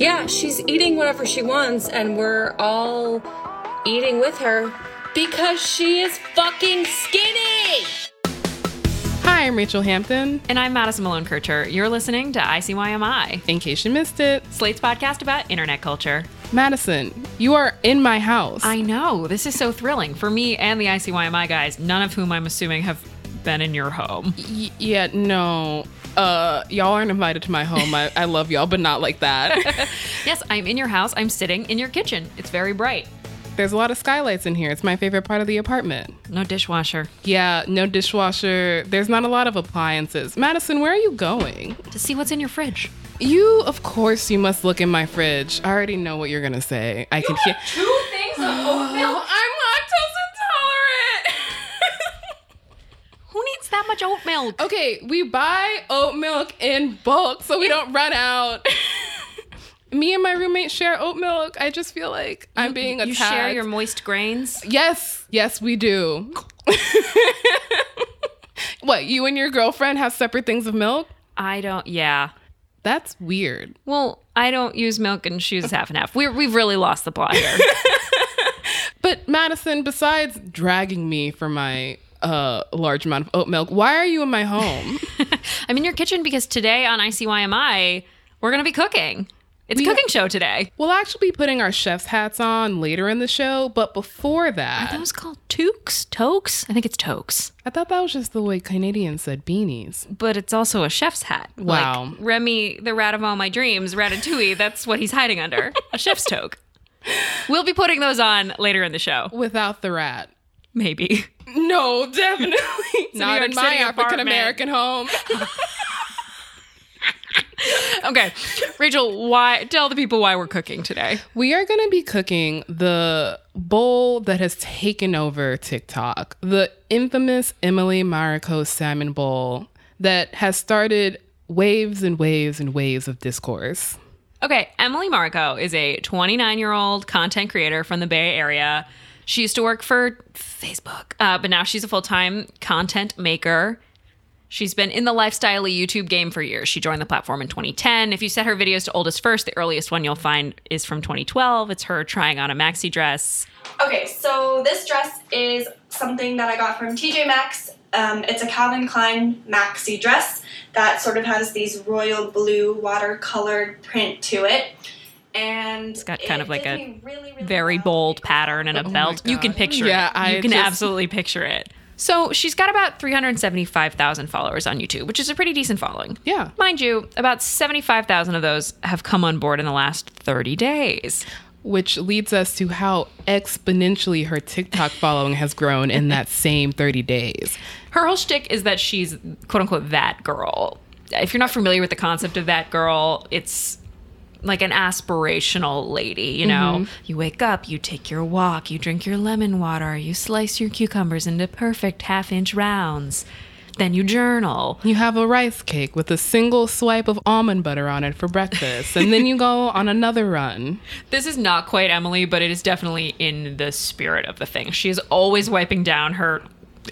Yeah, she's eating whatever she wants, and we're all eating with her because she is fucking skinny! Hi, I'm Rachel Hampton. And I'm Madison Malone Kircher. You're listening to ICYMI, In case you missed it, Slate's podcast about internet culture. Madison, you are in my house. I know, this is so thrilling for me and the ICYMI guys, none of whom I'm assuming have been in your home. Y- yeah, no. Uh, y'all aren't invited to my home. I, I love y'all, but not like that. yes, I'm in your house. I'm sitting in your kitchen. It's very bright. There's a lot of skylights in here. It's my favorite part of the apartment. No dishwasher. Yeah, no dishwasher. There's not a lot of appliances. Madison, where are you going? To see what's in your fridge. You, of course, you must look in my fridge. I already know what you're gonna say. I can hear. Two things of oat milk? I'm lactose intolerant. Who needs that much oat milk? Okay, we buy oat milk in bulk so we don't run out. Me and my roommate share oat milk. I just feel like I'm being attacked. You share your moist grains? Yes, yes, we do. what, you and your girlfriend have separate things of milk? I don't, yeah. That's weird. Well, I don't use milk and she uses half and half. We're, we've really lost the plot here. But Madison, besides dragging me for my uh, large amount of oat milk, why are you in my home? I'm in your kitchen because today on ICYMI, we're going to be cooking. It's We- a cooking show today. we'll actually be putting our chef's hats on later in the show, but before that, Are those called toques? Toques? I think it's toques. I thought that was just the way Canadians said beanies. But it's also a chef's hat. Wow. Like Remy, the rat of all my dreams, Ratatouille, that's what he's hiding under. A chef's toque. We'll be putting those on later in the show. Without the rat. Maybe. No, definitely not in my African American home. Okay. Rachel, why tell the people why we're cooking today. we are going to be cooking the bowl that has taken over TikTok, the infamous Emily Mariko salmon bowl that has started waves and waves and waves of discourse. Okay, Emily Mariko is a 29 year old content creator from the Bay Area. She used to work for Facebook, uh, but now she's a full time content maker. She's been in the lifestyle YouTube game for years. She joined the platform in 2010. If you set her videos to oldest first, the earliest one you'll find is from 2012. It's her trying on a maxi dress. Okay, so this dress is something that I got from TJ Maxx. Um, it's a Calvin Klein maxi dress that sort of has these royal blue watercolor print to it. And it's got kind of like a really, really very well bold pattern and a Oh belt. You can God. picture Yeah, it. I you can just- absolutely picture it. So she's got about 375,000 followers on YouTube, which is a pretty decent following. Yeah. Mind you, about 75,000 of those have come on board in the last 30 days. Which leads us to how exponentially her TikTok following has grown in that same 30 days. Her whole shtick is that she's quote unquote that girl. If you're not familiar with the concept of that girl, it's like an aspirational lady, you know. Mm-hmm. You wake up, you take your walk, you drink your lemon water, you slice your cucumbers into perfect half inch rounds. Then you journal. You have a rice cake with a single swipe of almond butter on it for breakfast, and then you go on another run. This is not quite Emily, but it is definitely in the spirit of the thing. She is always wiping down her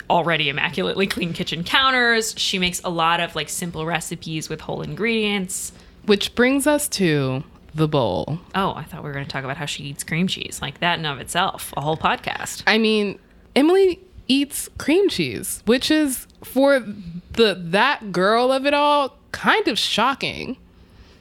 already immaculately clean kitchen counters. She makes a lot of like simple recipes with whole ingredients. Which brings us to the bowl. Oh, I thought we were going to talk about how she eats cream cheese. Like that in of itself, a whole podcast. I mean, Emily eats cream cheese, which is for the that girl of it all kind of shocking.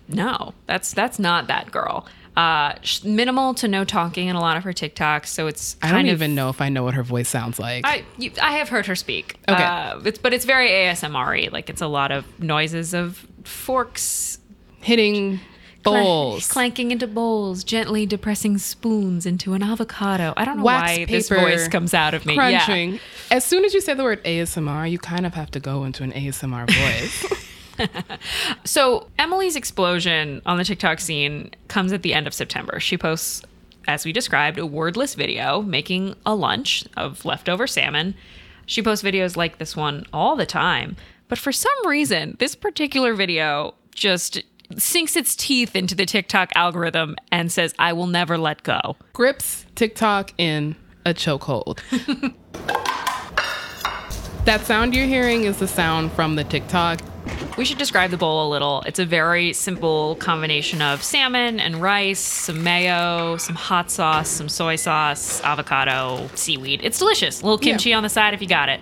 No, that's that's not that girl. Uh, minimal to no talking in a lot of her TikToks, so it's I don't of even know if I know what her voice sounds like. I you, I have heard her speak. Okay. uh, it's, but it's very ASMR-y. Like it's a lot of noises of forks Hitting bowls. clanking into bowls, gently depressing spoons into an avocado. I don't know Wax why this paper voice comes out of me. Yeah. crunching. As soon as you say the word ASMR, you kind of have to go into an ASMR voice. So Emily's explosion on the TikTok scene comes at the end of September. She posts as we described, a wordless video making a lunch of leftover salmon. She posts videos like this one all the time. But for some reason, this particular video just sinks its teeth into the TikTok algorithm and says, I will never let go. Grips TikTok in a chokehold. that sound you're hearing is the sound from the TikTok. We should describe the bowl a little. It's a very simple combination of salmon and rice, some mayo, some hot sauce, some soy sauce, avocado, seaweed. It's delicious. A little kimchi on the side if you got it.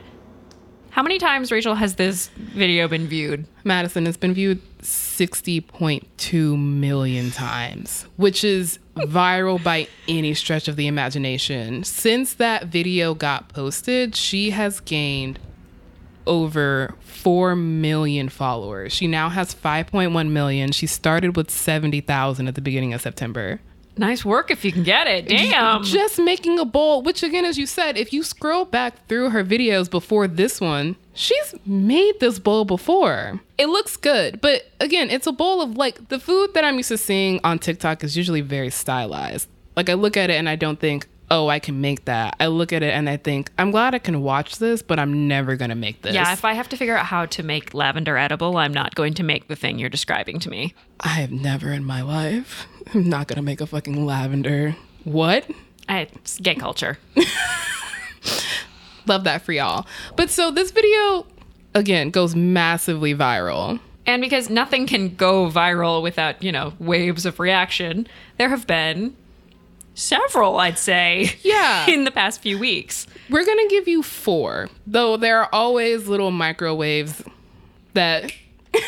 How many times, Rachel, has this video been viewed? Madison it's been viewed 60.2 million times, which is viral by any stretch of the imagination. Since that video got posted, she has gained over 4 million followers. She now has 5.1 million. She started with 70,000 at the beginning of September. Nice work if you can get it. Damn. Just making a bowl, which again, as you said, if you scroll back through her videos before this one, she's made this bowl before. It looks good, but again, it's a bowl of like the food that I'm used to seeing on TikTok is usually very stylized. Like I look at it and I don't think, oh, I can make that. I look at it and I think, I'm glad I can watch this, but I'm never gonna make this. Yeah, if I have to figure out how to make lavender edible, I'm not going to make the thing you're describing to me. I have never in my life. I'm not gonna make a fucking lavender. What? I, it's gay culture. Love that for y'all. But so this video, again, goes massively viral. And because nothing can go viral without, you know, waves of reaction, there have been several, I'd say, Yeah. in the past few weeks. We're gonna give you four, though there are always little microwaves that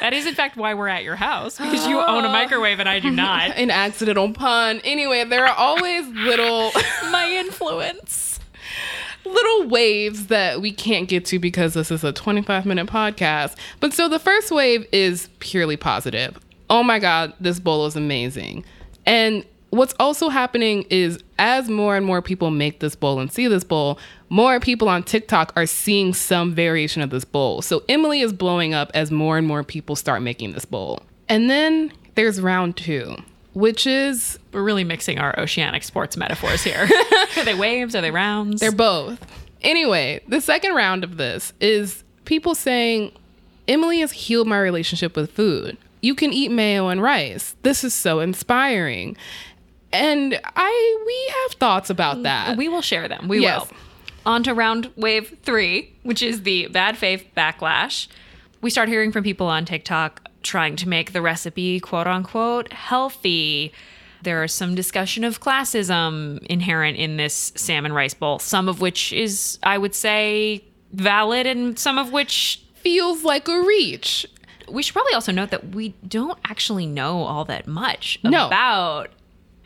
That is, in fact, why we're at your house because you own a microwave and I do not. an accidental pun. Anyway, there are always little My influence. little waves that we can't get to because this is a 25 minute podcast. But so the first wave is purely positive. Oh my God, this bowl is amazing. And what's also happening is as more and more people make this bowl and see this bowl, more people on TikTok are seeing some variation of this bowl. So Emily is blowing up as more and more people start making this bowl. And then there's round two, which is We're really mixing our oceanic sports metaphors here. are they waves? Are they rounds? They're both. Anyway, the second round of this is people saying, Emily has healed my relationship with food. You can eat mayo and rice. This is so inspiring. And I we have thoughts about mm, that. we will share them. We Yes. will. On to round wave three, which is the bad faith backlash. We start hearing from people on TikTok trying to make the recipe quote unquote healthy. There is some discussion of classism inherent in this salmon rice bowl, some of which is, I would say, valid and some of which Feels like a reach. we should probably also note that we don't actually know all that much No. about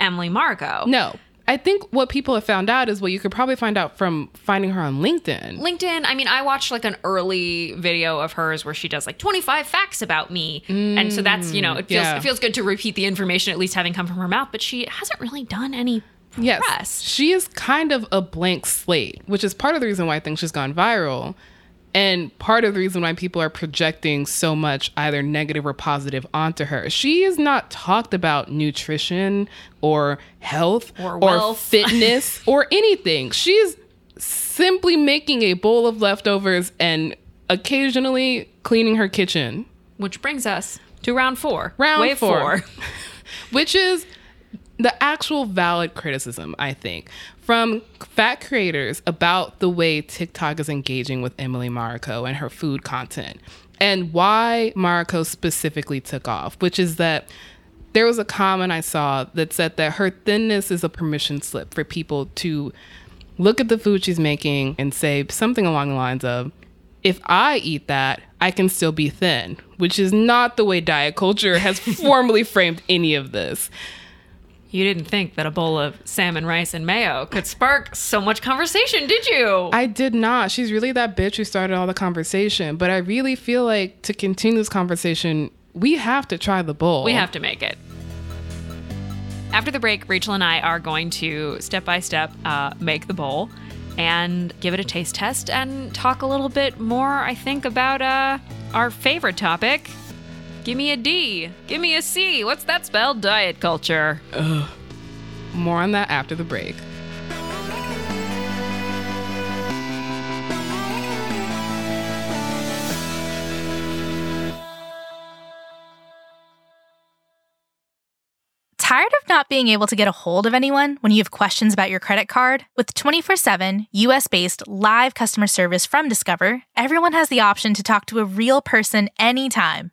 Emily Mariko. No. I think what people have found out is what you could probably find out from finding her on LinkedIn. LinkedIn, I mean, I watched like an early video of hers where she does like 25 facts about me. and so that's, you know, it feels yeah. it feels good to repeat the information at least having come from her mouth, but she hasn't really done any Yes. press. She is kind of a blank slate, which is part of the reason why I think she's gone viral. And part of the reason why people are projecting so much either negative or positive onto her. She has not talked about nutrition or health Or wealth. fitness or anything. She's simply making a bowl of leftovers and occasionally cleaning her kitchen, Which brings us to round four. Round Wave four. which is the actual valid criticism, I think, from fat creators about the way TikTok is engaging with Emily Mariko and her food content and why Mariko specifically took off, which is that there was a comment I saw that said that her thinness is a permission slip for people to look at the food she's making and say something along the lines of, if I eat that, I can still be thin, which is not the way diet culture has formally framed any of this. You didn't think that a bowl of salmon, rice, and mayo could spark so much conversation, did you? I did not. She's really that bitch who started all the conversation. But I really feel like to continue this conversation, we have to try the bowl. We have to make it. After the break, Rachel and I are going to step by step uh, make the bowl and give it a taste test and talk a little bit more, I think, about uh, our favorite topic. Give me a D. Give me a C. What's that spell? Diet culture. Ugh. More on that after the break. Tired of not being able to get a hold of anyone when you have questions about your credit card? With 24 7 US based live customer service from Discover, everyone has the option to talk to a real person anytime,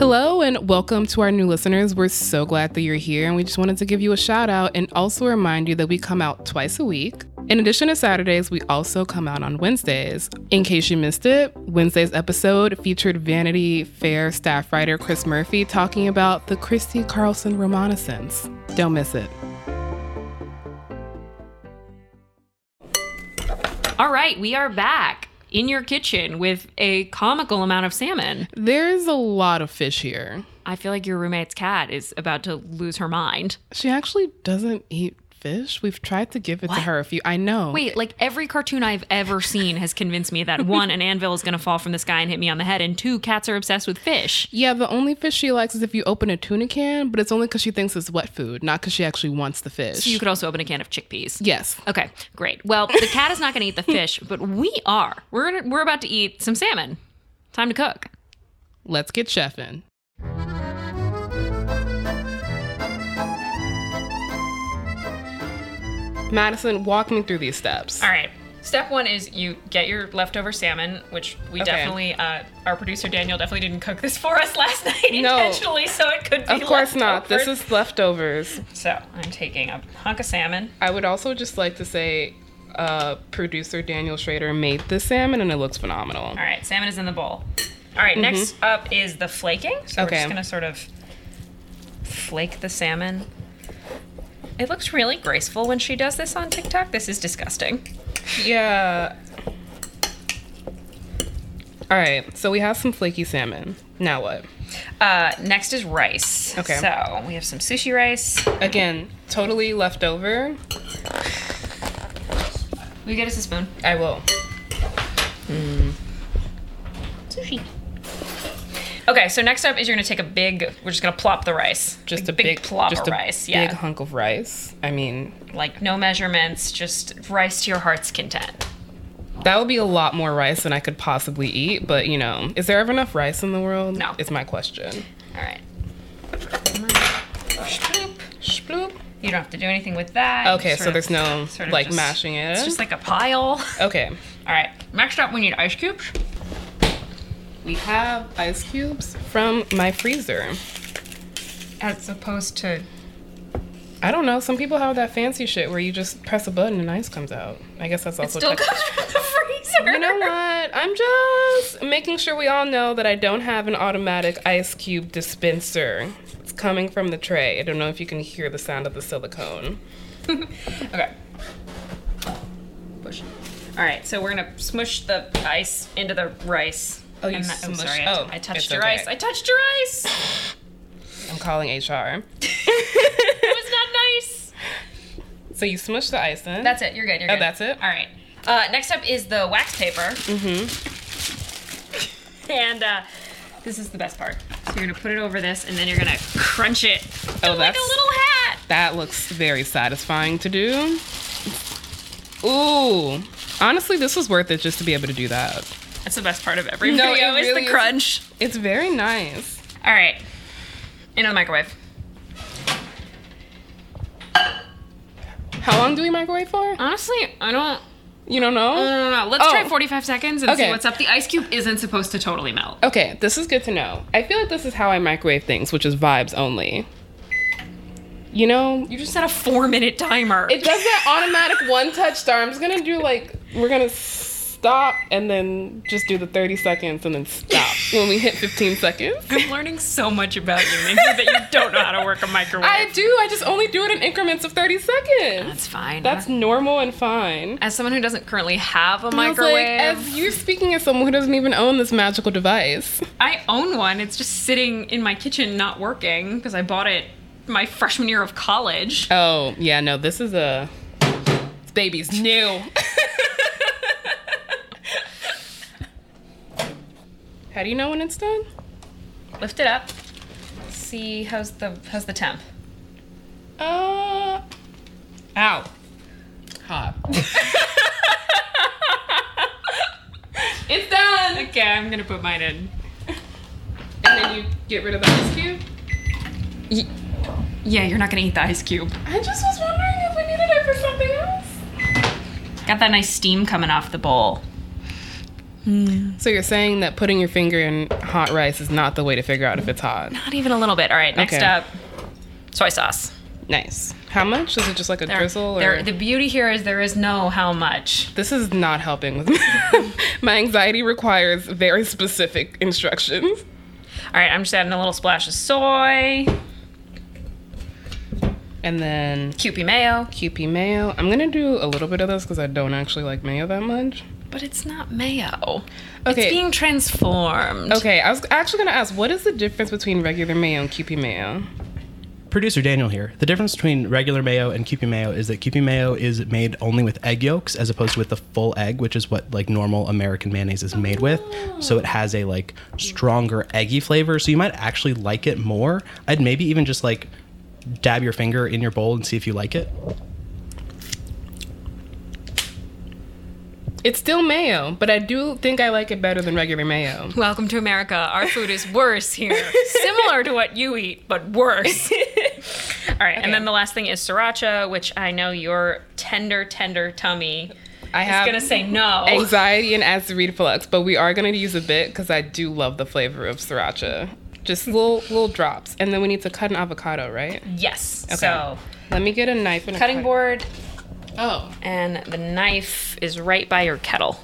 Hello and welcome to our new listeners. We're so glad that you're here and we just wanted to give you a shout out and also remind you that we come out twice a week. In addition to Saturdays, we also come out on Wednesdays. In case you missed it, Wednesday's episode featured Vanity Fair staff writer Chris Murphy talking about the Christy Carlson Romanescence. Don't miss it. All right, we are back in your kitchen with a comical amount of salmon. There's a lot of fish here. I feel like your roommate's cat is about to lose her mind. She actually doesn't eat fish. We've tried to give it what? to her a few. I know. Wait, like every cartoon I've ever seen has convinced me that one, an anvil is going to fall from the sky and hit me on the head, and two, cats are obsessed with fish. Yeah, the only fish she likes is if you open a tuna can, but it's only because she thinks it's wet food, not because she actually wants the fish. So you could also open a can of chickpeas. Yes. Okay, great. Well, the cat is not going to eat the fish, but we are. We're gonna, we're about to eat some salmon. Time to cook. Let's get chefing. Madison, walk me through these steps. All right. Step one is you get your leftover salmon, which we okay. definitely, uh, our producer Daniel definitely didn't cook this for us last night no. intentionally, so it could be. Of course not. This is leftovers. So I'm taking a hunk of salmon. I would also just like to say, uh, producer Daniel Schrader made this salmon, and it looks phenomenal. All right, salmon is in the bowl. All right, mm-hmm. next up is the flaking. So okay. we're just gonna sort of flake the salmon. It looks really graceful when she does this on TikTok. This is disgusting. Yeah. All right, so we have some flaky salmon. Now what? Uh, next is rice. Okay. So we have some sushi rice. Again, totally leftover. Will you get us a spoon? I will. Mm. Sushi. Okay, so next up is you're gonna take a big. We're just gonna plop the rice. Just a big, big plop just of a rice. Yeah. A big hunk of rice. I mean, like no measurements, just rice to your heart's content. That would be a lot more rice than I could possibly eat, but you know, is there ever enough rice in the world? No. It's my question. All right. Sploop. Sploop. You don't have to do anything with that. Okay, so of, there's no like just, mashing it. It's just like a pile. Okay. All right. Next up, we need ice cubes we have ice cubes from my freezer. As opposed to. I don't know. Some people have that fancy shit where you just press a button and ice comes out. I guess that's also. It still comes from the freezer. You know what? I'm just making sure we all know that I don't have an automatic ice cube dispenser. It's coming from the tray. I don't know if you can hear the sound of the silicone. Okay. Push. All right, so we're gonna smush the ice into the rice. Oh, you And that- smush- sorry, I, oh, I touched your okay. ice. I touched your ice. I'm calling HR. It was not nice. So you smushed the ice in. That's it. You're good. You're good. Oh, that's it? All right. Uh, next up is the wax paper. Mm-hmm. And uh, this is the best part. So you're gonna put it over this, and then you're gonna crunch it Oh, like that's a little hat. that looks very satisfying to do. Ooh, honestly, this was worth it just to be able to do that. That's the best part of every No, video is really the is. crunch. It's very nice. All right. Into the microwave. How long do we microwave for? Honestly, I don't. You don't know? No, no, no. Let's Oh. try 45 seconds and see Okay. what's up. The ice cube isn't supposed to totally melt. Okay, this is good to know. I feel like this is how I microwave things, which is vibes only. You know, You just set a four minute timer. it does that automatic one touch start. I'm just gonna do like we're gonna stop and then just do the 30 seconds and then stop when we hit 15 seconds. I'm learning so much about you, Nikki, that you don't know how to work a microwave. I do. I just only do it in increments of 30 seconds. That's fine. That's normal and fine. as someone who doesn't currently have a And microwave, Like, as you're speaking as someone who doesn't even own this magical device. I own one. It's just sitting in my kitchen, not working because I bought it my freshman year of college. Oh, yeah, no, this is a. This baby's new. How do you know when it's done? Lift it up. See how's the how's the temp. Uh. Ow. Hot. it's done! Okay, I'm gonna put mine in. And then you get rid of the ice cube? Yeah, you're not gonna eat the ice cube. I just was wondering if we needed it for something else. Got that nice steam coming off the bowl. So you're saying that putting your finger in hot rice is not the way to figure out if it's hot? Not even a little bit. All right, next Okay. up, soy sauce. Nice. How much? Is it just like a There- drizzle? Or? there- the beauty here is there is no how much. This is not helping with me. My anxiety requires very specific instructions. All right, I'm just adding a little splash of soy, And then Kewpie mayo, Kewpie mayo. I'm gonna do a little bit of this because I don't actually like mayo that much. But it's not mayo. Okay. It's being transformed. Okay, I was actually gonna ask, what is the difference between regular mayo and Kewpie mayo? Producer Daniel here. The difference between regular mayo and Kewpie mayo is that Kewpie mayo is made only with egg yolks as opposed to with the full egg, which is what like normal American mayonnaise is made with. Oh. So it has a like stronger eggy flavor. So you might actually like it more. I'd maybe even just like dab your finger in your bowl and see if you like it. It's still mayo, but I do think I like it better than regular mayo. Welcome to America. Our food is worse here. Similar to what you eat, but worse. All right, and then the last thing is sriracha, which I know your tender, tender tummy I is gonna say no. anxiety and acid reflux, but we are gonna use a bit because I do love the flavor of sriracha. Just little little drops, and then we need to cut an avocado, right? Yes. Okay. So Let me get a knife and a cutting board, Oh, and the knife is right by your kettle.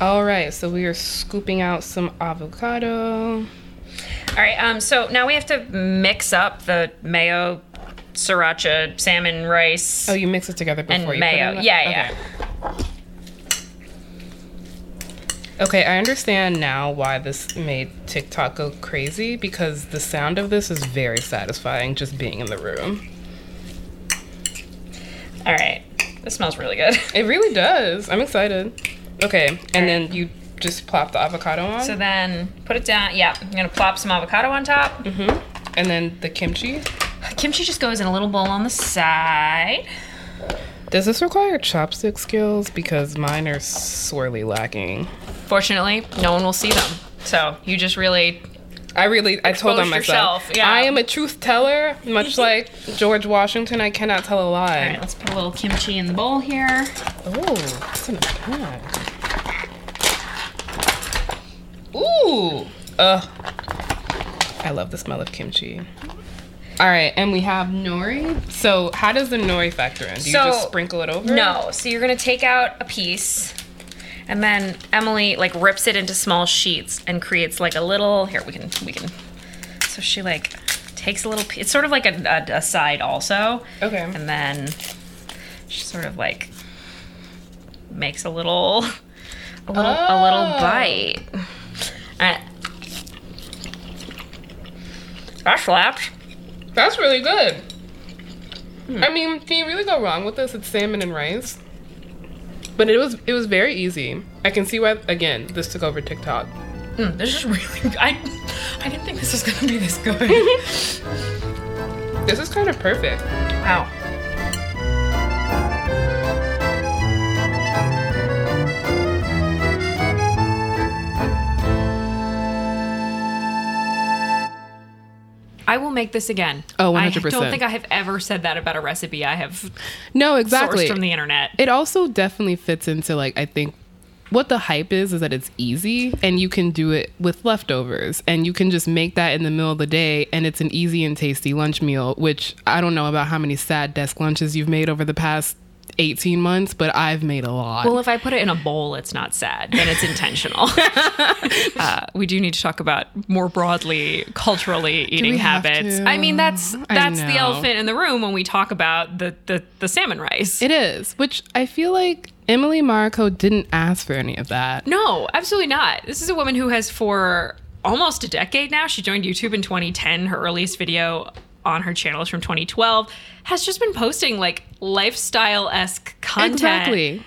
all right. So we are scooping out some avocado. All right. Um. So now we have to mix up the mayo, sriracha, salmon, rice, Oh, you mix it together before and you mayo. Put it in the- yeah, yeah. Okay. I understand now why this made TikTok go crazy because the sound of this is very satisfying just being in the room. All right. This smells really good. It really does. I'm excited. Okay, and then you just plop the avocado on. So then put it down. Yeah, I'm gonna plop some avocado on top. Mhm. and then the kimchi. Kimchi just goes in a little bowl on the side. Does this require chopstick skills? Because mine are sorely lacking. Fortunately, no one will see them. So you just really I really, I told on myself. yeah. I am a truth teller, much like George Washington. I cannot tell a lie. right. Let's put a little kimchi in the bowl here. Oh, that's in a bag. Ooh. Ugh. I love the smell of kimchi. All right, and we have nori. So, how does the nori factor in? Do you So- just sprinkle it over? No. So you're gonna take out a piece, And then Emily like rips it into small sheets and creates like a little. Here we can we can. So she like takes a little. It's sort of like a, a, a side also. Okay. And then she sort of like makes a little a little a little Oh. bite. Uh, that slaps. That's really good. I mean, can you really go wrong with this? It's salmon and rice. But it was it was very easy. I can see why again this took over TikTok. Mm, this is really. I I didn't think this was gonna be this good. This is kind of perfect. wow. I will make this again. Oh, I 100%. I don't think I have ever said that about a recipe I have No, exactly. sourced from the internet. It also definitely fits into like I think what the hype is is that it's easy and you can do it with leftovers and you can just make that in the middle of the day and it's an easy and tasty lunch meal which I don't know about how many sad desk lunches you've made over the past 18 months but I've made a lot. Well, if I put it in a bowl, it's not sad. Then it's intentional. uh, we do need to talk about more broadly culturally eating habits. I mean, that's that's the elephant in the room when we talk about the the, the salmon rice. it is, which I feel like Emily Mariko didn't ask for any of that. no, absolutely not. This is a woman who has for almost a decade now. She joined YouTube in 2010. Her earliest video on her channels from 2012. Has just been posting like lifestyle esque content. Exactly.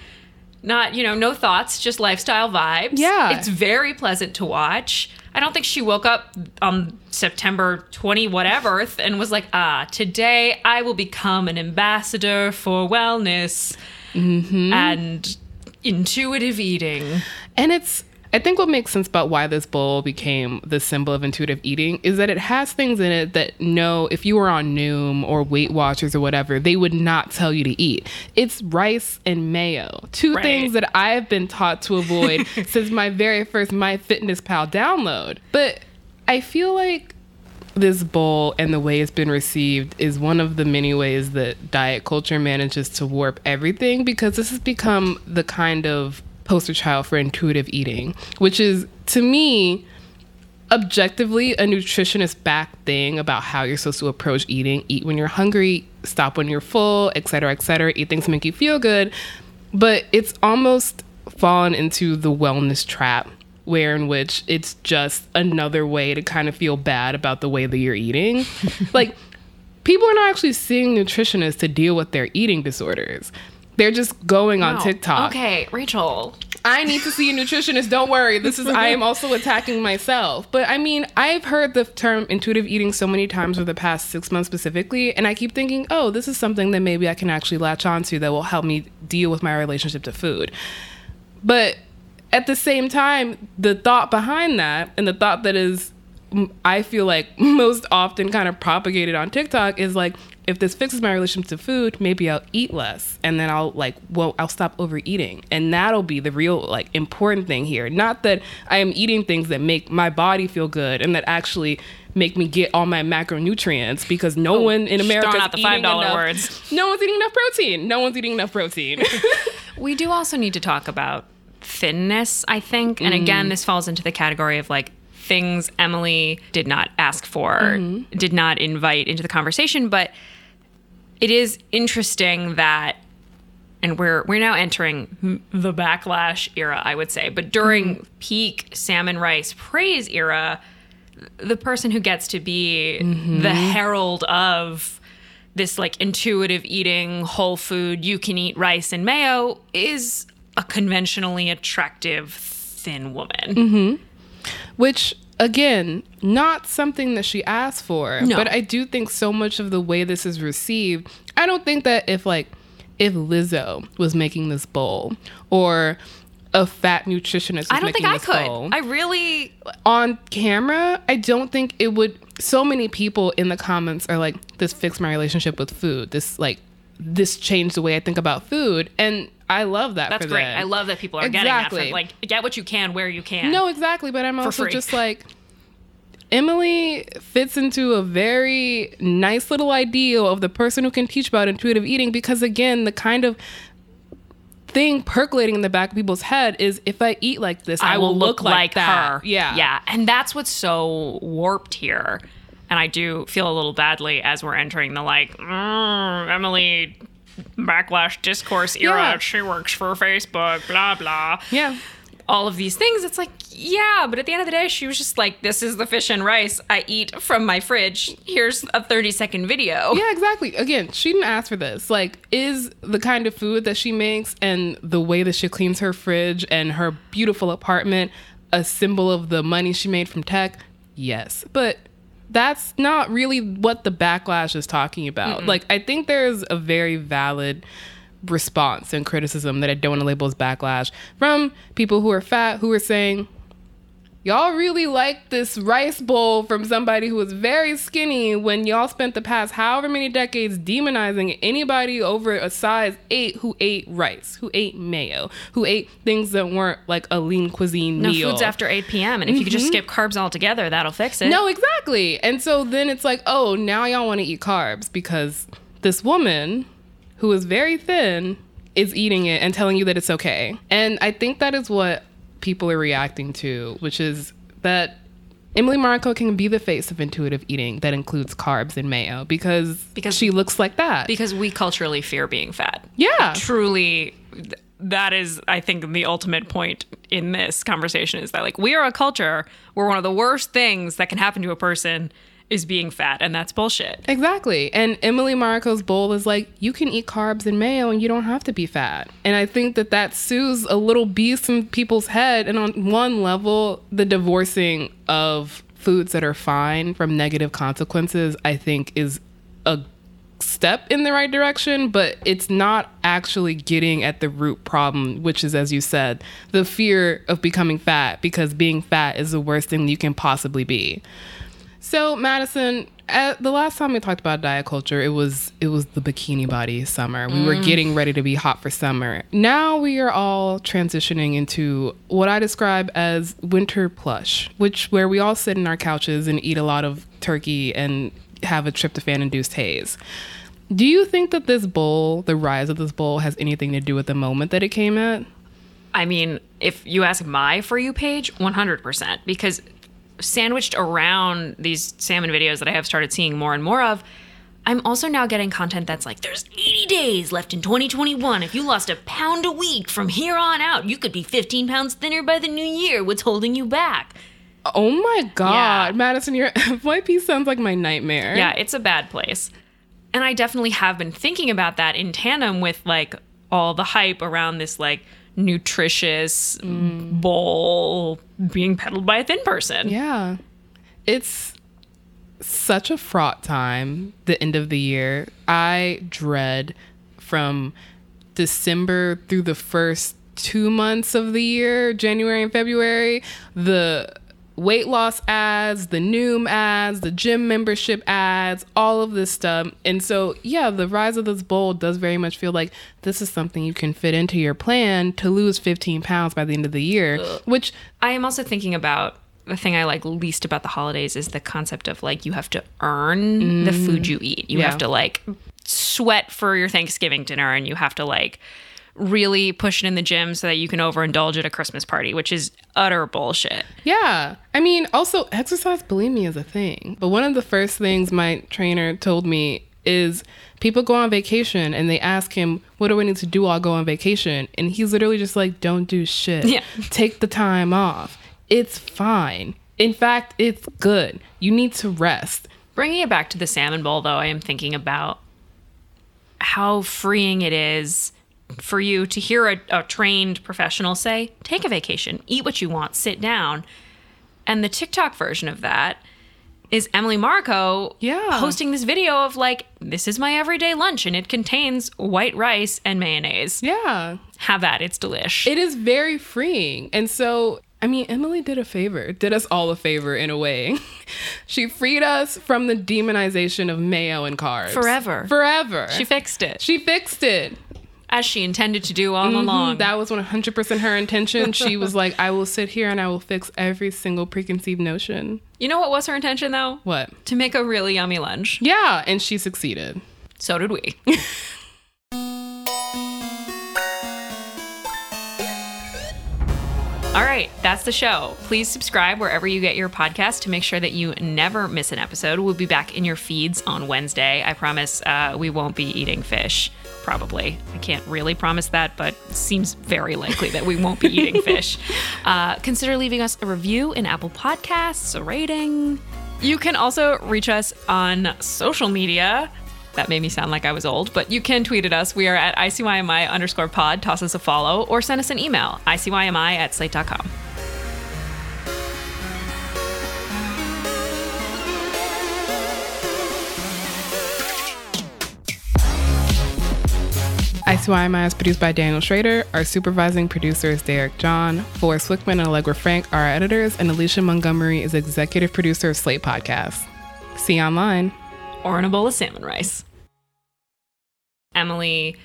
not you know no thoughts just lifestyle vibes Yeah. it's very pleasant to watch i don't think she woke up on september 20 whatever and was like ah today i will become an ambassador for wellness and intuitive eating And it's, I think what makes sense about why this bowl became the symbol of intuitive eating is that it has things in it that no, if you were on Noom or Weight Watchers or whatever, they would not tell you to eat. It's rice and mayo, two Right. things that I have been taught to avoid since my very first MyFitnessPal download. But I feel like this bowl and the way it's been received is one of the many ways that diet culture manages to warp everything because this has become the kind of poster child for intuitive eating, which is to me objectively a nutritionist back thing about how you're supposed to approach eating. Eat when you're hungry stop when you're full etc cetera, etc cetera, eat things to make you feel good. But it's almost fallen into the wellness trap where in which it's just another way to kind of feel bad about the way that you're eating. Like people are not actually seeing nutritionists to deal with their eating disorders they're just going on tiktok okay rachel I need to see a nutritionist. Don't worry. This is I am also attacking myself. But I mean, I've heard the term intuitive eating so many times over the past six months specifically, and I keep thinking, oh, this is something that maybe I can actually latch onto that will help me deal with my relationship to food. But at the same time, the thought behind that and the thought that is I feel like most often kind of propagated on TikTok is like if this fixes my relationship to food, maybe I'll eat less and then I'll like well I'll stop overeating. And that'll be the real like important thing here. Not that I am eating things that make my body feel good and that actually make me get all my macronutrients because no oh, one in America throwing out the $5 words. No one's eating enough protein. No one's eating enough protein. We do also need to talk about thinness, I think. And mm-hmm. again, this falls into the category of like things Emily did not ask for, mm-hmm. did not invite into the conversation. But it is interesting that, and we're we're now entering the backlash era, I would say. But during mm-hmm. peak salmon rice praise era, the person who gets to be mm-hmm. the herald of this like intuitive eating whole food you can eat rice and mayo is a conventionally attractive thin woman. Mm-hmm. Which again not something that she asked for No. but i do think so much of the way this is received i don't think that if like if lizzo was making this bowl or a fat nutritionist was i don't making think i could bowl, i really on camera i don't think it would so many people in the comments are like this fixed my relationship with food this like this changed the way i think about food and i love that that's great them. i love that people are getting that Exactly. from like get what you can where you can No, exactly. But I'm also free. just like, Emily fits into a very nice little ideal of the person who can teach about intuitive eating because, again, the kind of thing percolating in the back of people's head is if I eat like this, I, will look, like, that. her. Yeah. Yeah. And that's what's so warped here. And I do feel a little badly as we're entering the like, "Mm, Emily backlash discourse era. Yeah. She works for Facebook, blah, blah. Yeah. All of these things. It's like, yeah, but at the end of the day, she was just like, this is the fish and rice I eat from my fridge. Here's a 30 second video. Yeah, exactly. Again, she didn't ask for this. Like, is the kind of food that she makes and the way that she cleans her fridge and her beautiful apartment a symbol of the money she made from tech? Yes. But that's not really what the backlash is talking about. Like, I think there's a very valid response and criticism that I don't want to label as backlash from people who are fat who are saying, Y'all really like this rice bowl from somebody who was very skinny when y'all spent the past however many decades demonizing anybody over a size eight who ate rice, who ate mayo, who ate things that weren't like a lean cuisine No meal. foods after 8 p.m. And if you could just mm-hmm. skip carbs altogether, that'll fix it. No, exactly. And so then it's like, oh, now y'all want to eat carbs because this woman who is very thin is eating it and telling you that it's okay. And I think that is what people are reacting to, which is that Emily Mariko can be the face of intuitive eating that includes carbs and mayo because Because- she looks like that. Because we culturally fear being fat. yeah. truly that is i think the ultimate point in this conversation is that like we are a culture where one of the worst things that can happen to a person is being fat and that's bullshit Exactly. And Emily Mariko's bowl is like, you can eat carbs and mayo and you don't have to be fat. And I think that that soothes a little beast in people's head. And on one level, the divorcing of foods that are fine from negative consequences, I think, is a step in the right direction, but it's not actually getting at the root problem, which is, as you said, the fear of becoming fat because being fat is the worst thing you can possibly be. So, Madison, at the last time we talked about diet culture, it was it was the bikini body summer. We were mm. getting ready to be hot for summer. Now we are all transitioning into what I describe as winter plush, which where we all sit in our couches and eat a lot of turkey and have a tryptophan induced haze. Do you think that this bowl, the rise of this bowl, has anything to do with the moment that it came at? i mean if you ask my for you page 100% because sandwiched around these salmon videos that i have started seeing more and more of I'm also now getting content that's like, there's 80 days left in 2021. If you lost a pound a week from here on out, you could be 15 pounds thinner by the new year. What's holding you back? Oh my God, Yeah. Madison, your FYP sounds like my nightmare. Yeah, it's a bad place. And I definitely have been thinking about that in tandem with like all the hype around this like nutritious mm. bowl being peddled by a thin person. Yeah. It's such a fraught time, the end of the year. I dread from December through the first two months of the year, January and February, the weight loss ads, the Noom ads, the gym membership ads, all of this stuff. And so, yeah, the rise of this bowl does very much feel like this is something you can fit into your plan to lose 15 pounds by the end of the year, which I am also thinking about the thing I like least about the holidays is the concept of like you have to earn the food mm. you eat. You Yeah. have to like sweat for your Thanksgiving dinner and you have to like really push it in the gym so that you can overindulge at a Christmas party, which is utter bullshit. Yeah. I mean, also, exercise bulimia is a thing. But one of the first things my trainer told me is people go on vacation and they ask him, What do I need to do while I go on vacation? And he's literally just like, Don't do shit. Yeah. Take the time off. It's fine. In fact, it's good. You need to rest. Bringing it back to the salmon bowl, though, I am thinking about how freeing it is for you to hear a, a trained professional say, take a vacation, eat what you want, sit down. And the TikTok version of that is Emily Mariko Yeah. posting this video of like, this is my everyday lunch and it contains white rice and mayonnaise. Yeah. Have that, it's delish. It is very freeing. And so, I mean, Emily did a favor, did us all a favor in a way. she freed us from the demonization of mayo and carbs. Forever. Forever. she fixed it, She fixed it. As she intended to do all along. Mhm, That was 100% her intention. She was like, I will sit here and I will fix every single preconceived notion. you know what was her intention, though? What? To make a really yummy lunch. Yeah, and she succeeded. So did we. All right, that's the show. Please subscribe wherever you get your podcast to make sure that you never miss an episode. We'll be back in your feeds on Wednesday. I promise uh, we won't be eating fish. Probably. I can't really promise that, but it seems very likely that we won't be eating fish. Uh, consider leaving us a review in Apple Podcasts, a rating. You can also reach us on social media. That made me sound like I was old, but you can tweet at us. We are at ICYMI underscore pod. Toss us a follow or send us an email, ICYMI at slate.com. ICYMI is produced by Daniel Schrader. Our supervising producer is Derek John. Forrest Wickman and Allegra Frank are our editors, and Alicia Montgomery is executive producer of Slate Podcasts. See you online. Or in a bowl of salmon rice. Emily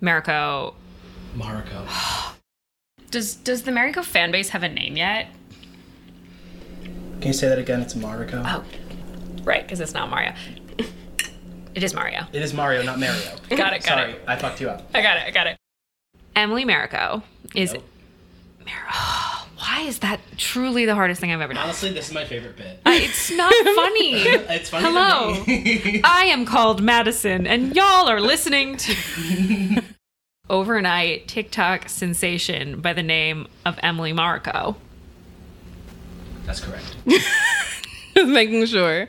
Mariko. Mariko. Does does the Mariko fan base have a name yet? Can you say that again? It's Mariko. Oh, right, because it's not Mario. It is Mario. It is Mario, not Mario. Got it, got it. Sorry, it. I fucked you up. I got it. I got it. Emily Mariko is. Nope. Mar- oh, why is that truly the hardest thing I've ever done? Honestly, this is my favorite bit. I- it's not funny. It's funny to Hello. I am called Madison, and y'all are listening to overnight TikTok sensation by the name of Emily Mariko. That's correct. Just making sure.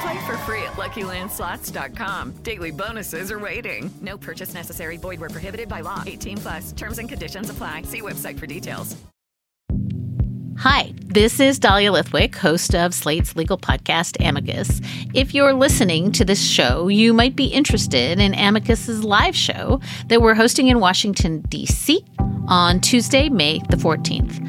Play for free at LuckyLandSlots.com. Daily bonuses are waiting. No purchase necessary. Void where prohibited by law. 18 plus. Terms and conditions apply. See website for details. Hi, this is Dahlia Lithwick, host of Slate's legal podcast, Amicus. If you're listening to this show, you might be interested in Amicus's live show that we're hosting in Washington, D.C. on Tuesday, May the 14th.